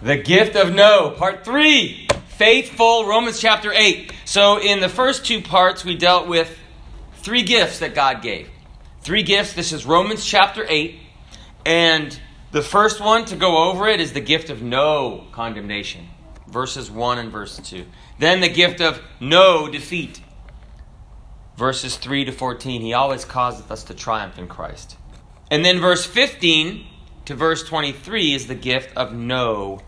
The gift of no, part three. Faithful, Romans chapter 8. So, in the first two parts, we dealt with three gifts that God gave. Three gifts. This is Romans chapter 8. And the first one to go over it is the gift of no condemnation, verses 1 and verse 2. Then the gift of no defeat, verses 3 to 14. He always causeth us to triumph in Christ. And then verse 15 to verse 23 is the gift of no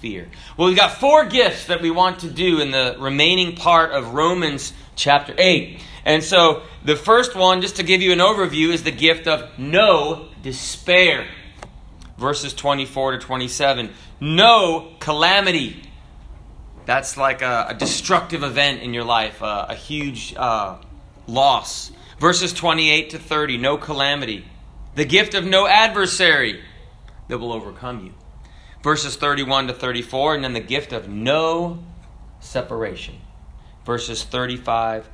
fear. Well, we've got four gifts that we want to do in the remaining part of Romans chapter 8. And so the first one, just to give you an overview, is the gift of no despair. Verses 24 to 27. No calamity. That's like a, a destructive event in your life, a huge uh, loss. Verses 28 to 30. No calamity. The gift of no adversary that will overcome you. Verses 31 to 34, and then the gift of no separation. Verses 35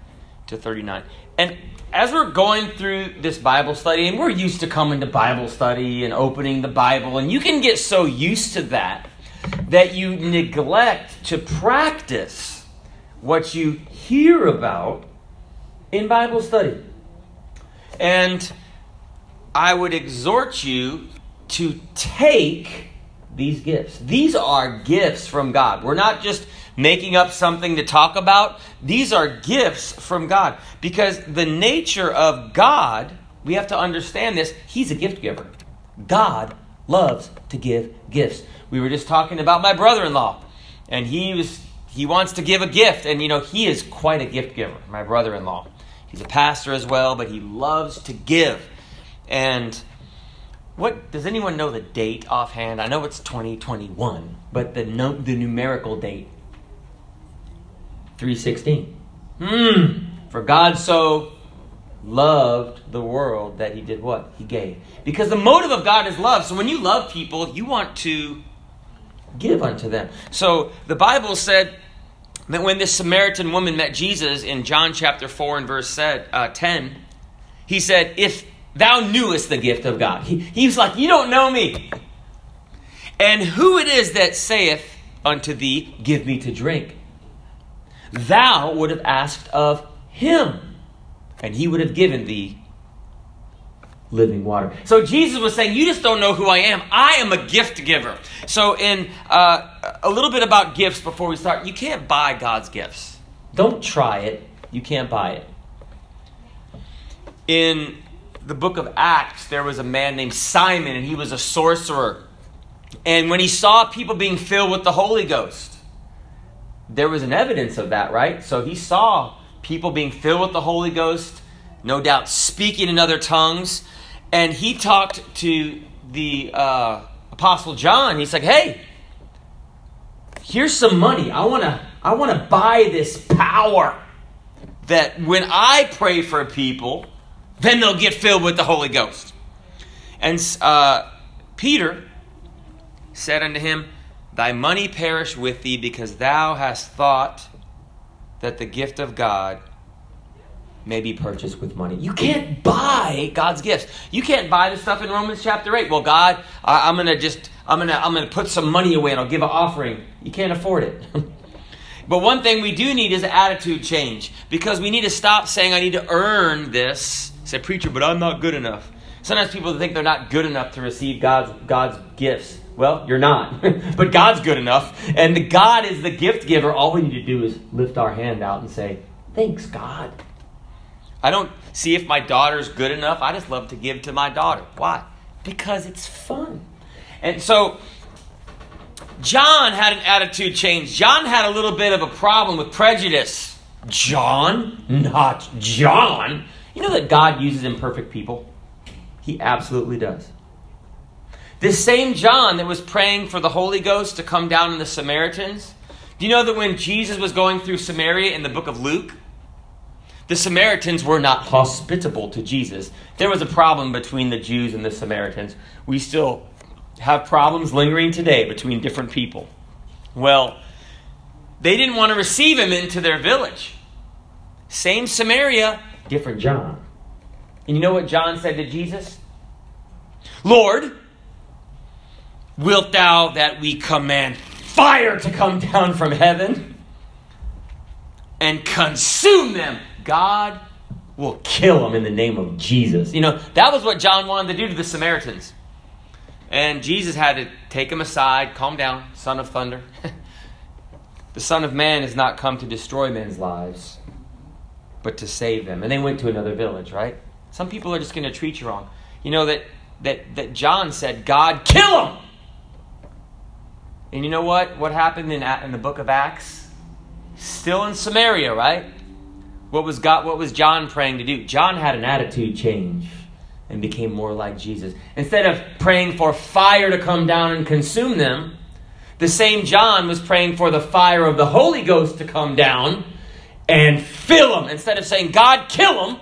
to 39. And as we're going through this Bible study, and we're used to coming to Bible study and opening the Bible, and you can get so used to that that you neglect to practice what you hear about in Bible study. And I would exhort you to take these gifts. These are gifts from God. We're not just making up something to talk about. These are gifts from God. Because the nature of God, we have to understand this, He's a gift giver. God loves to give gifts. We were just talking about my brother in law, and he was. He wants to give a gift, and you know, he is quite a gift giver, my brother in law. He's a pastor as well, but he loves to give. And what does anyone know the date offhand? I know it's 2021, but the no, the numerical date 316. Hmm. For God so loved the world that he did what? He gave. Because the motive of God is love. So when you love people, you want to give unto them. So the Bible said that when this Samaritan woman met Jesus in John chapter 4 and verse uh, 10, he said, If thou knewest the gift of God. He, he was like, You don't know me. And who it is that saith unto thee, Give me to drink? Thou would have asked of him, and he would have given thee living water. So Jesus was saying, You just don't know who I am. I am a gift giver. So, in uh, a little bit about gifts before we start, you can't buy God's gifts. Don't try it. You can't buy it. In the book of Acts, there was a man named Simon, and he was a sorcerer. And when he saw people being filled with the Holy Ghost, there was an evidence of that, right? So he saw people being filled with the Holy Ghost, no doubt speaking in other tongues. And he talked to the uh, Apostle John. He's like, hey, here's some money. I want to I want to buy this power that when I pray for people, then they'll get filled with the Holy Ghost. And uh, Peter said unto him, Thy money perish with thee, because thou hast thought that the gift of God may be purchased with money. You can't buy God's gifts. You can't buy the stuff in Romans chapter 8. Well, God, I'm going to just I'm going to I'm going to put some money away and I'll give an offering. You can't afford it. but one thing we do need is an attitude change because we need to stop saying I need to earn this. Say, preacher, but I'm not good enough. Sometimes people think they're not good enough to receive God's God's gifts. Well, you're not. but God's good enough. And God is the gift giver. All we need to do is lift our hand out and say, Thanks, God. I don't see if my daughter's good enough. I just love to give to my daughter. Why? Because it's fun. And so John had an attitude change. John had a little bit of a problem with prejudice. John? Not John. You know that God uses imperfect people? He absolutely does. This same John that was praying for the Holy Ghost to come down on the Samaritans, do you know that when Jesus was going through Samaria in the book of Luke, the Samaritans were not hospitable to Jesus. There was a problem between the Jews and the Samaritans. We still have problems lingering today between different people. Well, they didn't want to receive him into their village. Same Samaria, different John. And you know what John said to Jesus? Lord, Wilt thou that we command fire to come down from heaven and consume them? God will kill them in the name of Jesus. You know, that was what John wanted to do to the Samaritans. And Jesus had to take him aside, calm down, son of thunder. the Son of Man has not come to destroy men's lives, but to save them. And they went to another village, right? Some people are just going to treat you wrong. You know that, that, that John said, God, kill him! And you know what? What happened in, in the book of Acts? Still in Samaria, right? What was God what was John praying to do? John had an attitude change and became more like Jesus. Instead of praying for fire to come down and consume them, the same John was praying for the fire of the Holy Ghost to come down and fill them. Instead of saying, God, kill them,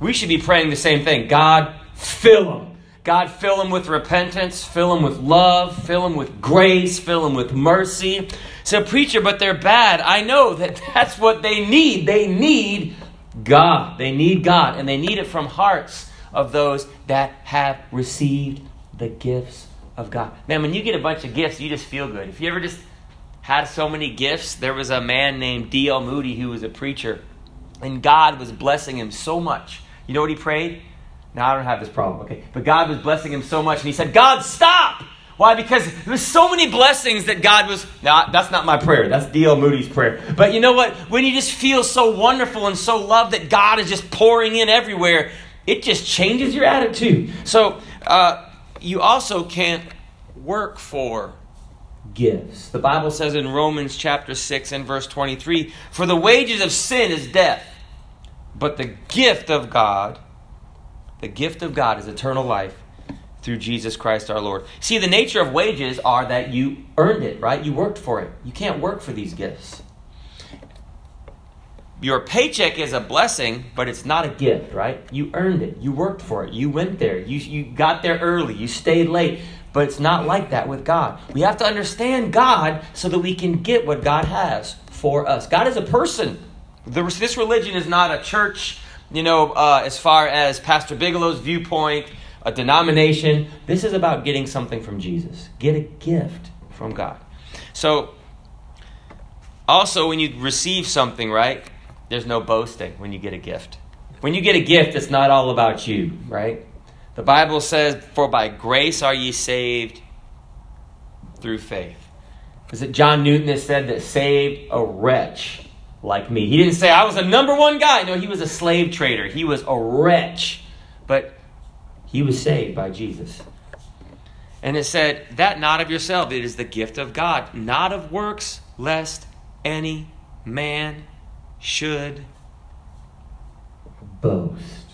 we should be praying the same thing God, fill them. God, fill them with repentance, fill them with love, fill them with grace, fill them with mercy. So, preacher, but they're bad. I know that that's what they need. They need God. They need God, and they need it from hearts of those that have received the gifts of God. Man, when you get a bunch of gifts, you just feel good. If you ever just had so many gifts, there was a man named D.L. Moody who was a preacher, and God was blessing him so much. You know what he prayed? Now, I don't have this problem, okay? But God was blessing him so much, and he said, God, stop! Why? Because there was so many blessings that God was. Now, that's not my prayer. That's D.L. Moody's prayer. But you know what? When you just feel so wonderful and so loved that God is just pouring in everywhere, it just changes your attitude. So, uh, you also can't work for gifts. The Bible says in Romans chapter 6 and verse 23 For the wages of sin is death, but the gift of God the gift of God is eternal life through Jesus Christ our Lord. See, the nature of wages are that you earned it, right? You worked for it. You can't work for these gifts. Your paycheck is a blessing, but it's not a gift, right? You earned it. You worked for it. You went there. You, you got there early. You stayed late. But it's not like that with God. We have to understand God so that we can get what God has for us. God is a person. This religion is not a church you know, uh, as far as Pastor Bigelow's viewpoint, a denomination. This is about getting something from Jesus. Get a gift from God. So, also, when you receive something, right, there's no boasting when you get a gift. When you get a gift, it's not all about you, right? The Bible says, For by grace are ye saved through faith. Is it John Newton that said that saved a wretch like me. He didn't say I was a number one guy. No, he was a slave trader. He was a wretch. But he was saved by Jesus. And it said, That not of yourself, it is the gift of God, not of works, lest any man should boast.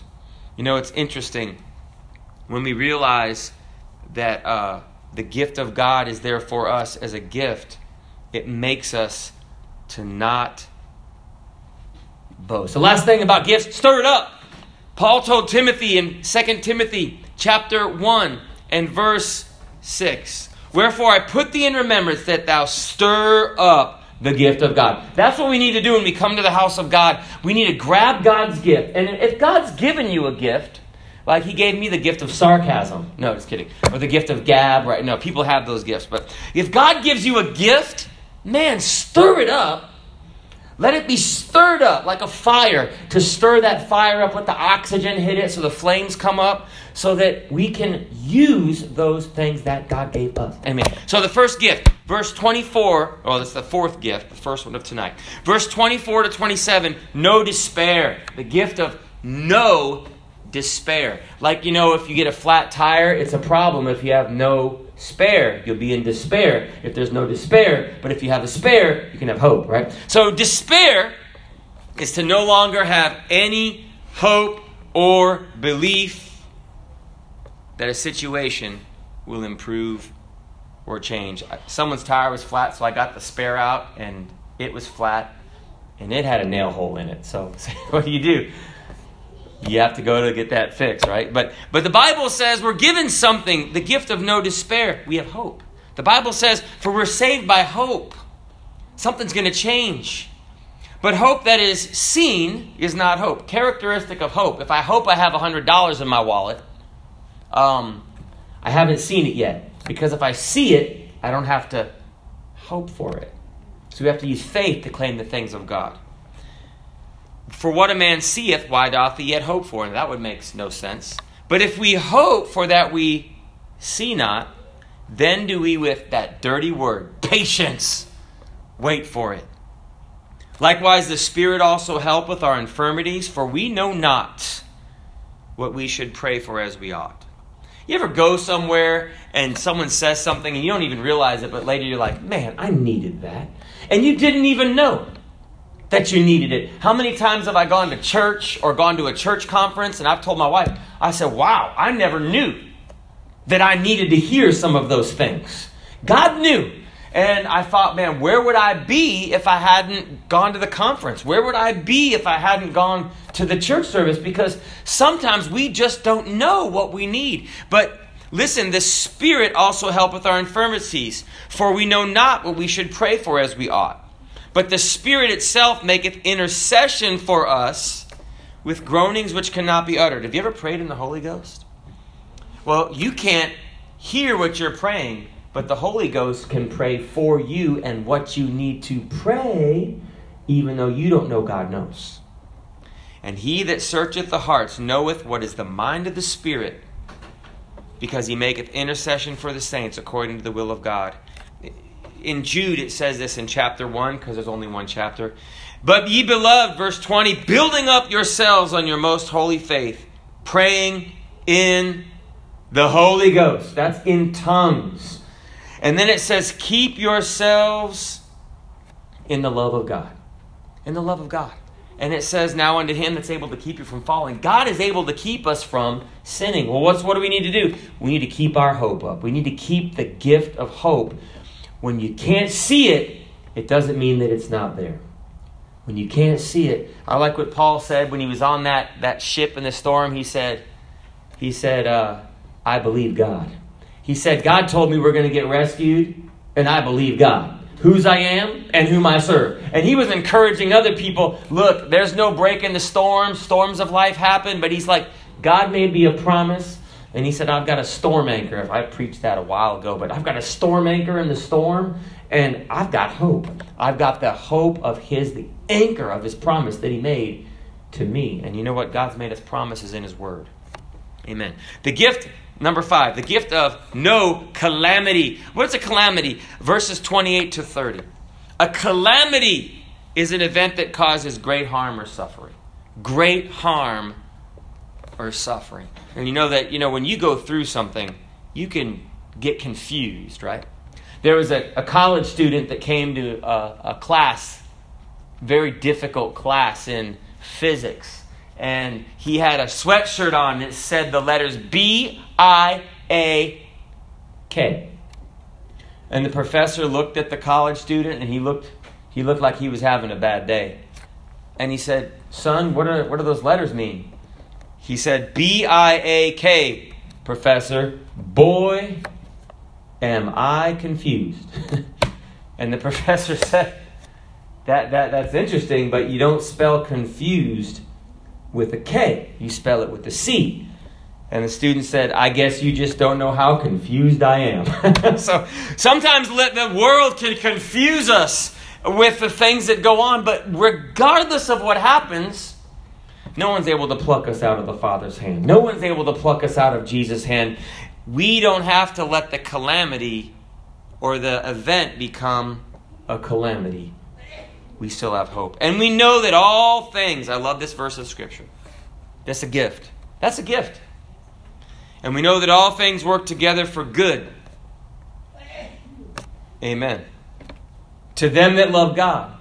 You know, it's interesting when we realize that uh, the gift of God is there for us as a gift, it makes us to not boast. The last thing about gifts, stir it up. Paul told Timothy in 2 Timothy chapter 1 and verse 6. Wherefore I put thee in remembrance that thou stir up the gift of God. That's what we need to do when we come to the house of God. We need to grab God's gift. And if God's given you a gift, like he gave me the gift of sarcasm. No, just kidding. Or the gift of gab, right? No, people have those gifts. But if God gives you a gift, man, stir it up let it be stirred up like a fire to stir that fire up, let the oxygen hit it so the flames come up so that we can use those things that God gave us. Amen. So the first gift, verse 24, oh, that's the fourth gift, the first one of tonight. Verse 24 to 27, no despair. The gift of no despair. Like, you know, if you get a flat tire, it's a problem if you have no spare, you'll be in despair if there's no despair. But if you have a spare, you can have hope, right? So despair is to no longer have any hope or belief that a situation will improve or change. Someone's tire was flat, so I got the spare out, and it was flat, and it had a nail hole in it. So, what do you do? You have to go to get that fixed, right? But but the Bible says we're given something, the gift of no despair. We have hope. The Bible says, for we're saved by hope. Something's going to change. But hope that is seen is not hope. Characteristic of hope. If I hope I have $100 in my wallet, um, I haven't seen it yet. Because if I see it, I don't have to hope for it. So we have to use faith to claim the things of God. For what a man seeth, why doth he yet hope for? And that would make no sense. But if we hope for that we see not, then do we with that dirty word, patience, wait for it. Likewise, the Spirit also helpeth our infirmities, for we know not what we should pray for as we ought. You ever go somewhere and someone says something and you don't even realize it, but later you're like, man, I needed that. And you didn't even know that you needed it. How many times have I gone to church or gone to a church conference and I've told my wife, I said, wow, I never knew that I needed to hear some of those things. God knew. And I thought, man, where would I be if I hadn't gone to the conference? Where would I be if I hadn't gone to the church service? Because sometimes we just don't know what we need. But listen, the Spirit also helpeth our infirmities, for we know not what we should pray for as we ought. But the Spirit itself maketh intercession for us with groanings which cannot be uttered. Have you ever prayed in the Holy Ghost? Well, you can't hear what you're praying but the Holy Ghost can pray for you and what you need to pray, even though you don't know God knows. And he that searcheth the hearts knoweth what is the mind of the Spirit, because he maketh intercession for the saints according to the will of God. In Jude, it says this in chapter 1, because there's only one chapter. But ye beloved, verse 20, building up yourselves on your most holy faith, praying in the Holy Ghost. That's in tongues and then it says, Keep yourselves in the love of God. In the love of God. And it says, Now unto him that's able to keep you from falling. God is able to keep us from sinning. Well, what's, what do we need to do? We need to keep our hope up. We need to keep the gift of hope. When you can't see it, it doesn't mean that it's not there. When you can't see it, I like what Paul said when he was on that, that ship in the storm. He said, he said, uh, I believe God. He said, God told me we're going to get rescued, and I believe God. Whose I am and whom I serve. And he was encouraging other people look, there's no break in the storm. Storms of life happen, but he's like, God made me a promise. And he said, I've got a storm anchor. If I preached that a while ago, but I've got a storm anchor in the storm, and I've got hope. I've got the hope of his, the anchor of his promise that he made to me. And you know what? God's made us promises in his word. Amen. The gift Number five, the gift of no calamity. What's a calamity? Verses 28 to 30. A calamity is an event that causes great harm or suffering. Great harm or suffering. And you know that, you know, when you go through something, you can get confused, right? There was a, a college student that came to a, a class, very difficult class in physics and he had a sweatshirt on that said the letters B I A K. And the professor looked at the college student and he looked he looked like he was having a bad day. And he said, "Son, what are what do those letters mean?" He said, "B I A K, professor. Boy, am I confused." and the professor said, "That that that's interesting, but you don't spell confused with a K. You spell it with a C. And the student said, I guess you just don't know how confused I am. so sometimes let the world can confuse us with the things that go on, but regardless of what happens, no one's able to pluck us out of the Father's hand. No one's able to pluck us out of Jesus' hand. We don't have to let the calamity or the event become a calamity we still have hope. And we know that all things, I love this verse of Scripture. That's a gift. That's a gift. And we know that all things work together for good. Amen. To them that love God.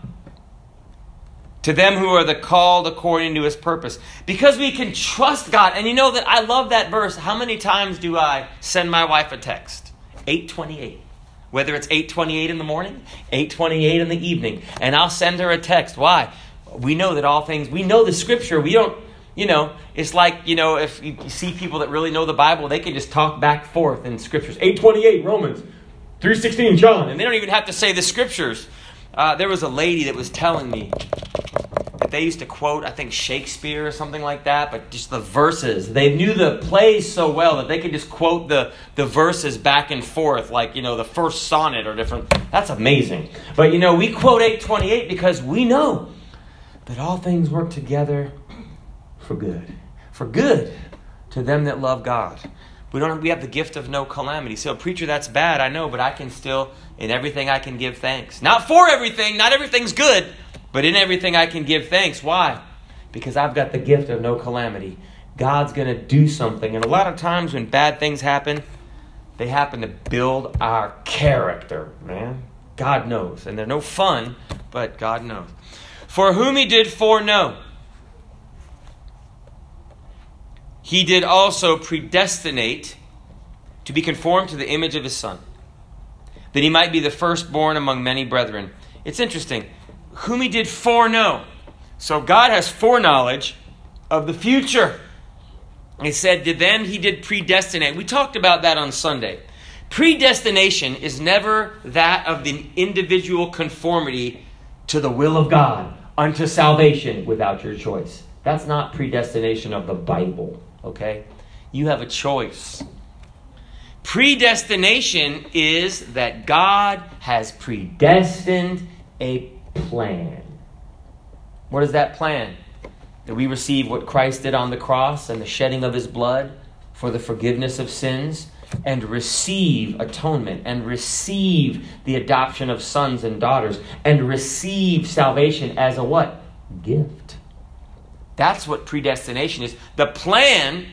To them who are the called according to his purpose. Because we can trust God. And you know that I love that verse. How many times do I send my wife a text? 828 whether it's 8:28 in the morning, 8:28 in the evening, and I'll send her a text. Why? We know that all things, we know the scripture. We don't, you know, it's like, you know, if you see people that really know the Bible, they can just talk back forth in scriptures. 8:28 Romans, 3:16 John, and they don't even have to say the scriptures. Uh, there was a lady that was telling me that they used to quote, I think, Shakespeare or something like that, but just the verses. They knew the plays so well that they could just quote the, the verses back and forth, like, you know, the first sonnet or different. That's amazing. But, you know, we quote 828 because we know that all things work together for good. For good to them that love God. We don't we have the gift of no calamity. So preacher, that's bad, I know, but I can still in everything I can give thanks. Not for everything, not everything's good, but in everything I can give thanks. Why? Because I've got the gift of no calamity. God's going to do something. And a lot of times when bad things happen, they happen to build our character, man. God knows. And they're no fun, but God knows. For whom he did foreknow, he did also predestinate to be conformed to the image of his Son, that he might be the firstborn among many brethren. It's interesting. Whom he did foreknow. So God has foreknowledge of the future. He said, then he did predestinate. We talked about that on Sunday. Predestination is never that of the individual conformity to the will of God unto salvation without your choice. That's not predestination of the Bible, okay? You have a choice. Predestination is that God has predestined a plan. What is that plan? That we receive what Christ did on the cross and the shedding of his blood for the forgiveness of sins and receive atonement and receive the adoption of sons and daughters and receive salvation as a what? Gift. That's what predestination is. The plan,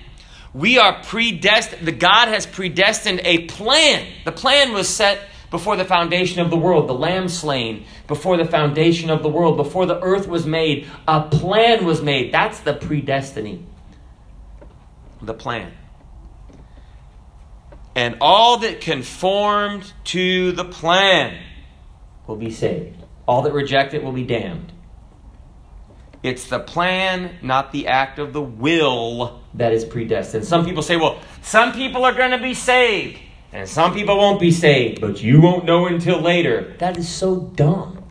we are predestined, the God has predestined a plan. The plan was set before the foundation of the world, the lamb slain before the foundation of the world, before the earth was made, a plan was made. That's the predestiny. The plan and all that conformed to the plan will be saved. All that reject it will be damned. It's the plan, not the act of the will, that is predestined. Some people say, well, some people are going to be saved, and some people won't be saved, but you won't know until later. That is so dumb.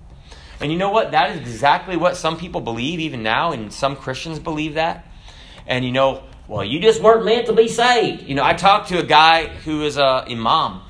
And you know what? That is exactly what some people believe, even now, and some Christians believe that. And you know, well, you just weren't meant to be saved. You know, I talked to a guy who is a imam,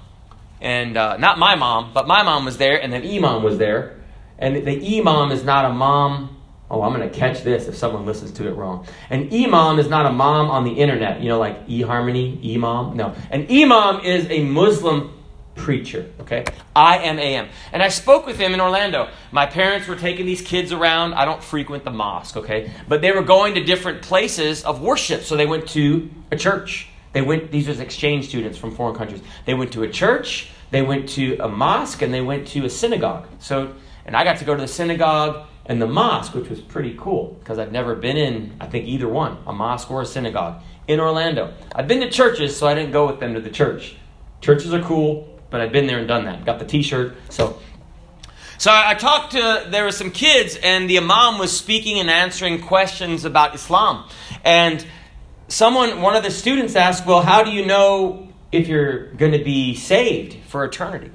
and uh, not my mom, but my mom was there, and then imam was there, and the imam is not a mom. Oh, I'm going to catch this if someone listens to it wrong. An imam is not a mom on the internet, you know, like eHarmony, imam. No, an imam is a Muslim preacher. Okay? I am AM. And I spoke with him in Orlando. My parents were taking these kids around. I don't frequent the mosque, okay? But they were going to different places of worship. So they went to a church. They went, these were exchange students from foreign countries. They went to a church, they went to a mosque, and they went to a synagogue. So, and I got to go to the synagogue and the mosque, which was pretty cool because I've never been in, I think, either one, a mosque or a synagogue in Orlando. I've been to churches, so I didn't go with them to the church. Churches are cool, but I've been there and done that. Got the T-shirt. So, so I, I talked to. There were some kids, and the imam was speaking and answering questions about Islam. And someone, one of the students asked, "Well, how do you know if you're going to be saved for eternity?"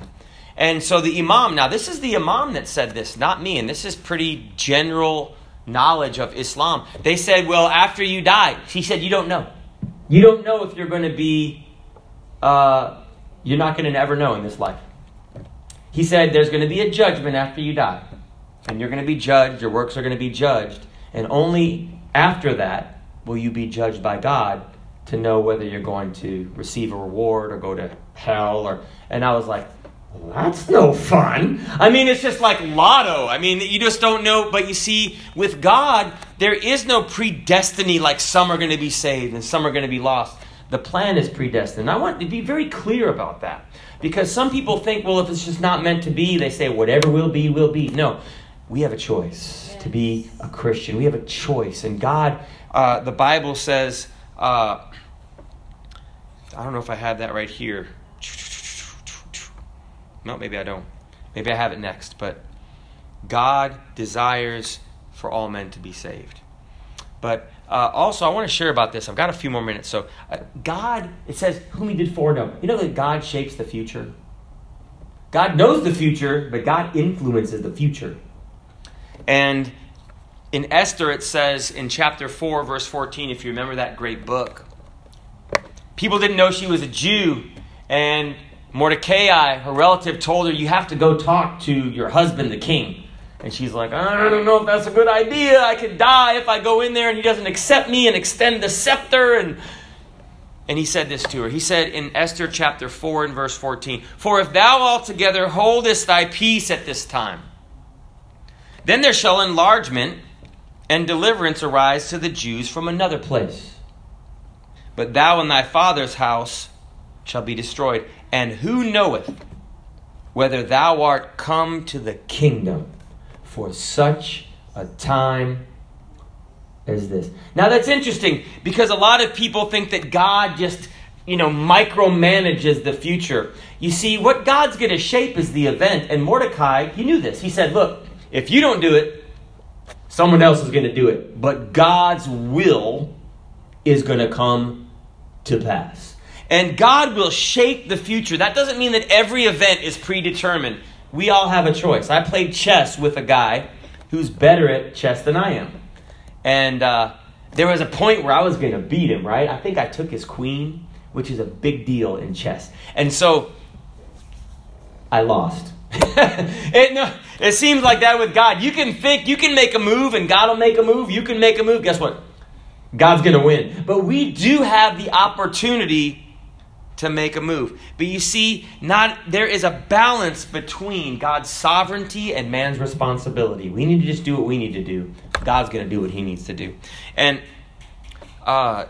And so the imam. Now, this is the imam that said this, not me. And this is pretty general knowledge of Islam. They said, "Well, after you die," he said, "You don't know. You don't know if you're going to be." Uh, you're not going to ever know in this life. He said there's going to be a judgment after you die. And you're going to be judged, your works are going to be judged. And only after that will you be judged by God to know whether you're going to receive a reward or go to hell or and I was like, that's no fun. I mean, it's just like lotto. I mean, you just don't know. But you see, with God, there is no predestiny like some are going to be saved and some are going to be lost. The plan is predestined. I want to be very clear about that because some people think, well, if it's just not meant to be, they say, whatever will be, will be. No, we have a choice yes. to be a Christian. We have a choice. And God, uh, the Bible says, uh, I don't know if I have that right here. No, maybe I don't. Maybe I have it next. But God desires for all men to be saved. But uh, also, I want to share about this. I've got a few more minutes. So, uh, God, it says, whom He did foreknow. You know that God shapes the future? God knows the future, but God influences the future. And In Esther, it says in chapter 4, verse 14, if you remember that great book, people didn't know she was a Jew, and Mordecai, her relative, told her, You have to go talk to your husband, the king. And she's like, I don't know if that's a good idea. I could die if I go in there and he doesn't accept me and extend the scepter. And, and he said this to her. He said in Esther chapter 4 and verse 14, For if thou altogether holdest thy peace at this time, then there shall enlargement and deliverance arise to the Jews from another place. But thou and thy father's house shall be destroyed. And who knoweth whether thou art come to the kingdom for such a time as this? Now that's interesting because a lot of people think that God just, you know, micromanages the future. You see, what God's going to shape is the event. And Mordecai, he knew this. He said, Look, if you don't do it, someone else is going to do it. But God's will is going to come to pass. And God will shape the future. That doesn't mean that every event is predetermined. We all have a choice. I played chess with a guy who's better at chess than I am. And uh, there was a point where I was going to beat him, right? I think I took his queen, which is a big deal in chess. And so I lost. it, no, it seems like that with God. You can think, you can make a move, and God will make a move. You can make a move. Guess what? God's going to win. But we do have the opportunity to make a move. But you see, not there is a balance between God's sovereignty and man's responsibility. We need to just do what we need to do. God's going to do what He needs to do. And uh,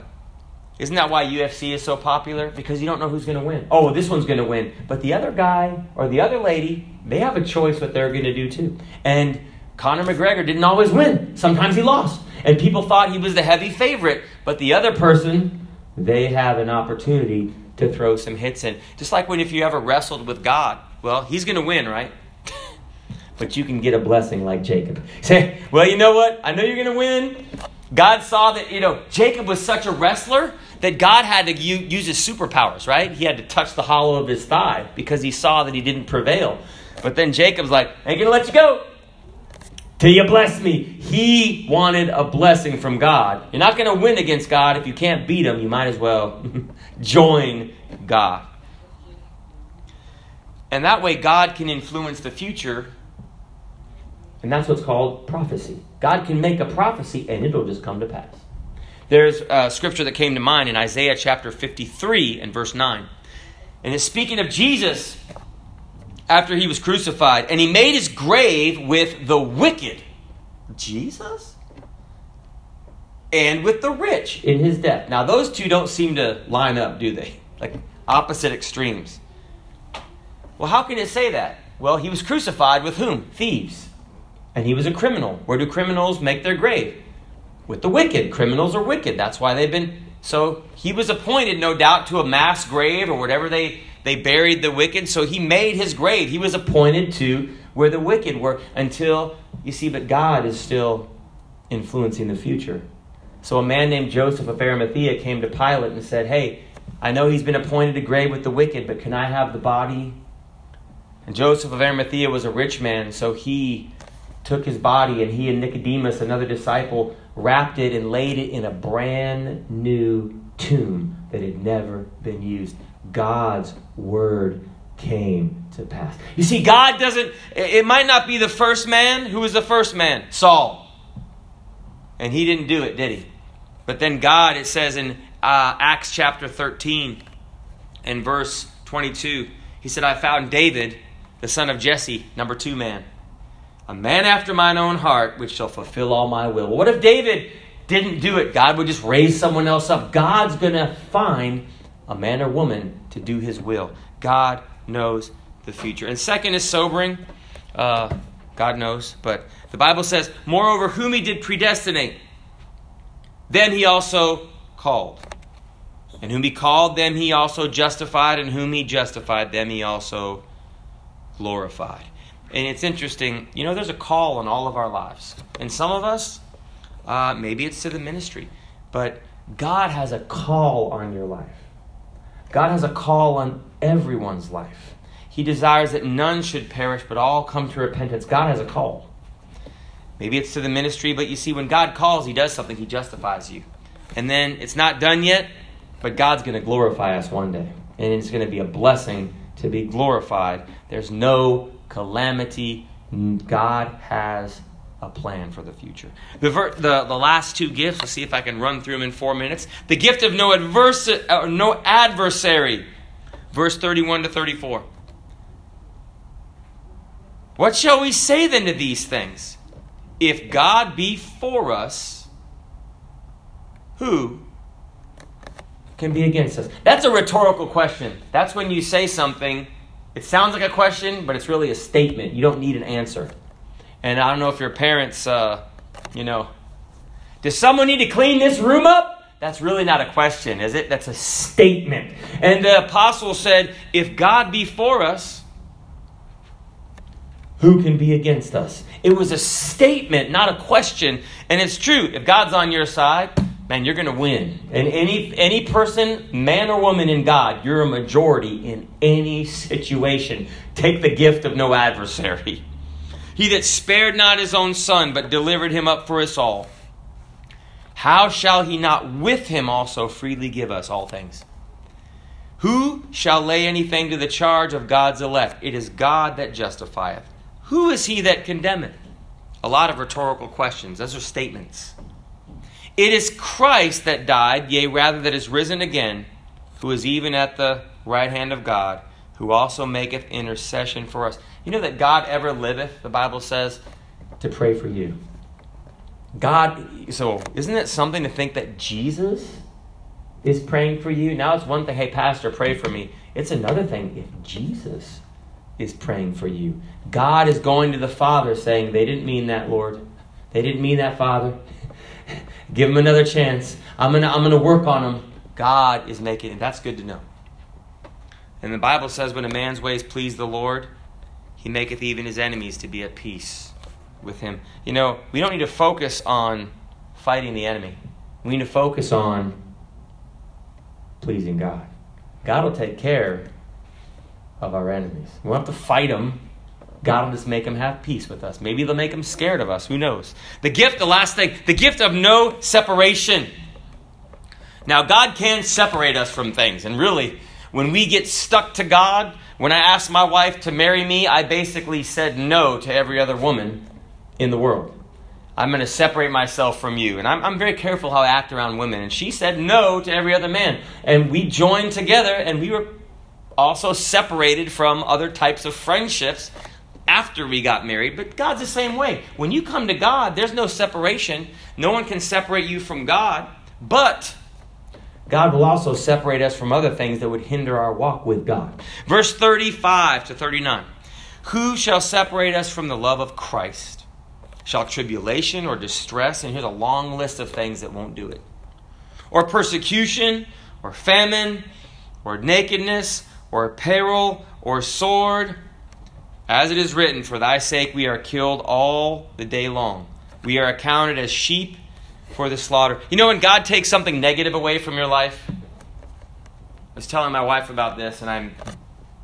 isn't that why UFC is so popular? Because you don't know who's going to win. Oh, this one's going to win, but the other guy or the other lady, they have a choice what they're going to do too. And Conor McGregor didn't always win. Sometimes he lost. And people thought he was the heavy favorite, but the other person, they have an opportunity to throw some hits in. Just like when if you ever wrestled with God, well, he's going to win, right? but you can get a blessing like Jacob. Say, well, you know what? I know you're going to win. God saw that, you know, Jacob was such a wrestler that God had to use his superpowers, right? He had to touch the hollow of his thigh because he saw that he didn't prevail. But then Jacob's like, ain't going to let you go till you bless me. He wanted a blessing from God. You're not going to win against God. If you can't beat him, you might as well join God. And that way, God can influence the future. And that's what's called prophecy. God can make a prophecy and it'll just come to pass. There's a scripture that came to mind in Isaiah chapter 53 and verse 9. And it's speaking of Jesus after he was crucified. And he made his grave with the wicked. Jesus? and with the rich in his death. Now, those two don't seem to line up, do they? Like opposite extremes. Well, how can it say that? Well, he was crucified with whom? Thieves. And he was a criminal. Where do criminals make their grave? With the wicked. Criminals are wicked. That's why they've been. So he was appointed, no doubt, to a mass grave or whatever they, they buried the wicked. So he made his grave. He was appointed to where the wicked were until, you see, but God is still influencing the future. So a man named Joseph of Arimathea came to Pilate and said, Hey, I know he's been appointed to grave with the wicked, but can I have the body? And Joseph of Arimathea was a rich man, so he took his body and he and Nicodemus, another disciple, wrapped it and laid it in a brand new tomb that had never been used. God's word came to pass. You see, God doesn't, it might not be the first man. Who was the first man? Saul. And he didn't do it, did he? But then God, it says in uh, Acts chapter 13 and verse 22, he said, I found David, the son of Jesse, number two man, a man after mine own heart, which shall fulfill all my will. What if David didn't do it? God would just raise someone else up. God's going to find a man or woman to do his will. God knows the future. And second is sobering. Uh, God knows. But the Bible says, Moreover, whom he did predestinate, them he also called. And whom he called, them he also justified, and whom he justified, them he also glorified. And it's interesting, you know, there's a call in all of our lives. And some of us, uh, maybe it's to the ministry, but God has a call on your life. God has a call on everyone's life. He desires that none should perish, but all come to repentance. God has a call. Maybe it's to the ministry, but you see, when God calls, He does something, He justifies you. And then it's not done yet, but God's going to glorify us one day. And it's going to be a blessing to be glorified. There's no calamity. God has a plan for the future. The, ver- the, the last two gifts, let's see if I can run through them in four minutes. The gift of no, adversa- uh, no adversary, verse 31 to 34. What shall we say then to these things? If God be for us, who can be against us? That's a rhetorical question. That's when you say something, it sounds like a question, but it's really a statement. You don't need an answer. And I don't know if your parents, uh, you know, does someone need to clean this room up? That's really not a question, is it? That's a statement. And the apostle said, if God be for us, who can be against us? It was a statement, not a question. And it's true. If God's on your side, man, you're going to win. And any any person, man or woman in God, you're a majority in any situation. Take the gift of no adversary. He that spared not his own son, but delivered him up for us all. How shall he not with him also freely give us all things? Who shall lay anything to the charge of God's elect? It is God that justifieth. Who is he that condemneth? A lot of rhetorical questions. Those are statements. It is Christ that died, yea, rather that is risen again, who is even at the right hand of God, who also maketh intercession for us. You know that God ever liveth, the Bible says, to pray for you. God, so isn't it something to think that Jesus is praying for you? Now it's one thing, hey, Pastor, pray for me. It's another thing if Jesus is praying for you. God is going to the Father saying, They didn't mean that, Lord. They didn't mean that, Father. Give them another chance. I'm going to I'm gonna work on them. God is making it. That's good to know. And the Bible says, When a man's ways please the Lord, he maketh even his enemies to be at peace with him. You know, we don't need to focus on fighting the enemy, we need to focus on pleasing God. God will take care of our enemies. We won't have to fight them. God will just make them have peace with us. Maybe they'll make them scared of us. Who knows? The gift, the last thing, the gift of no separation. Now, God can separate us from things. And really, when we get stuck to God, when I asked my wife to marry me, I basically said no to every other woman in the world. I'm going to separate myself from you. And I'm, I'm, very careful how I act around women. And she said no to every other man. And we joined together, and we were also separated from other types of friendships after we got married. But God's the same way. When you come to God, there's no separation. No one can separate you from God. But God will also separate us from other things that would hinder our walk with God. Verse 35 to 39 Who shall separate us from the love of Christ? Shall tribulation or distress, and here's a long list of things that won't do it, or persecution, or famine, or nakedness, or peril, or sword. As it is written, For thy sake we are killed all the day long. We are accounted as sheep for the slaughter. You know, when God takes something negative away from your life, I was telling my wife about this and I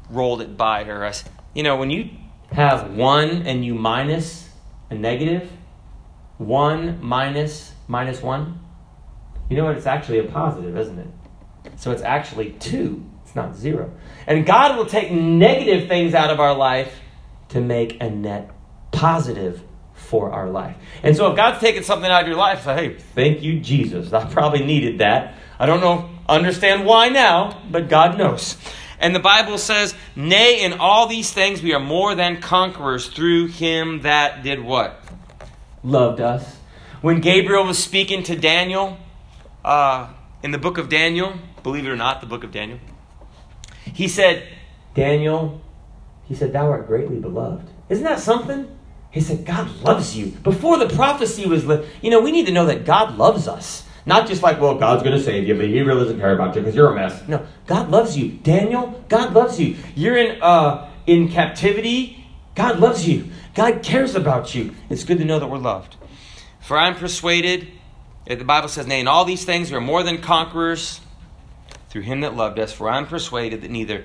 rolled it by her. I said, you know, when you have one and you minus a negative, one minus minus one, you know what? It's actually a positive, isn't it? So it's actually two. It's not zero. And God will take negative things out of our life to make a net positive for our life. And so if God's taken something out of your life, say, hey, thank you, Jesus. I probably needed that. I don't know, understand why now, but God knows. And the Bible says, Nay, in all these things we are more than conquerors through him that did what? Loved us. When Gabriel was speaking to Daniel uh, in the book of Daniel, believe it or not, the book of Daniel, he said, Daniel, he said, Thou art greatly beloved. Isn't that something? He said, God loves you. Before the prophecy was, li- you know, we need to know that God loves us. Not just like, well, God's going to save you, but He really doesn't care about you because you're a mess. No, God loves you. Daniel, God loves you. You're in, uh, in captivity. God loves you. God cares about you. It's good to know that we're loved. For I'm persuaded, the Bible says, Nay, in all these things we are more than conquerors through Him that loved us. For I'm persuaded that neither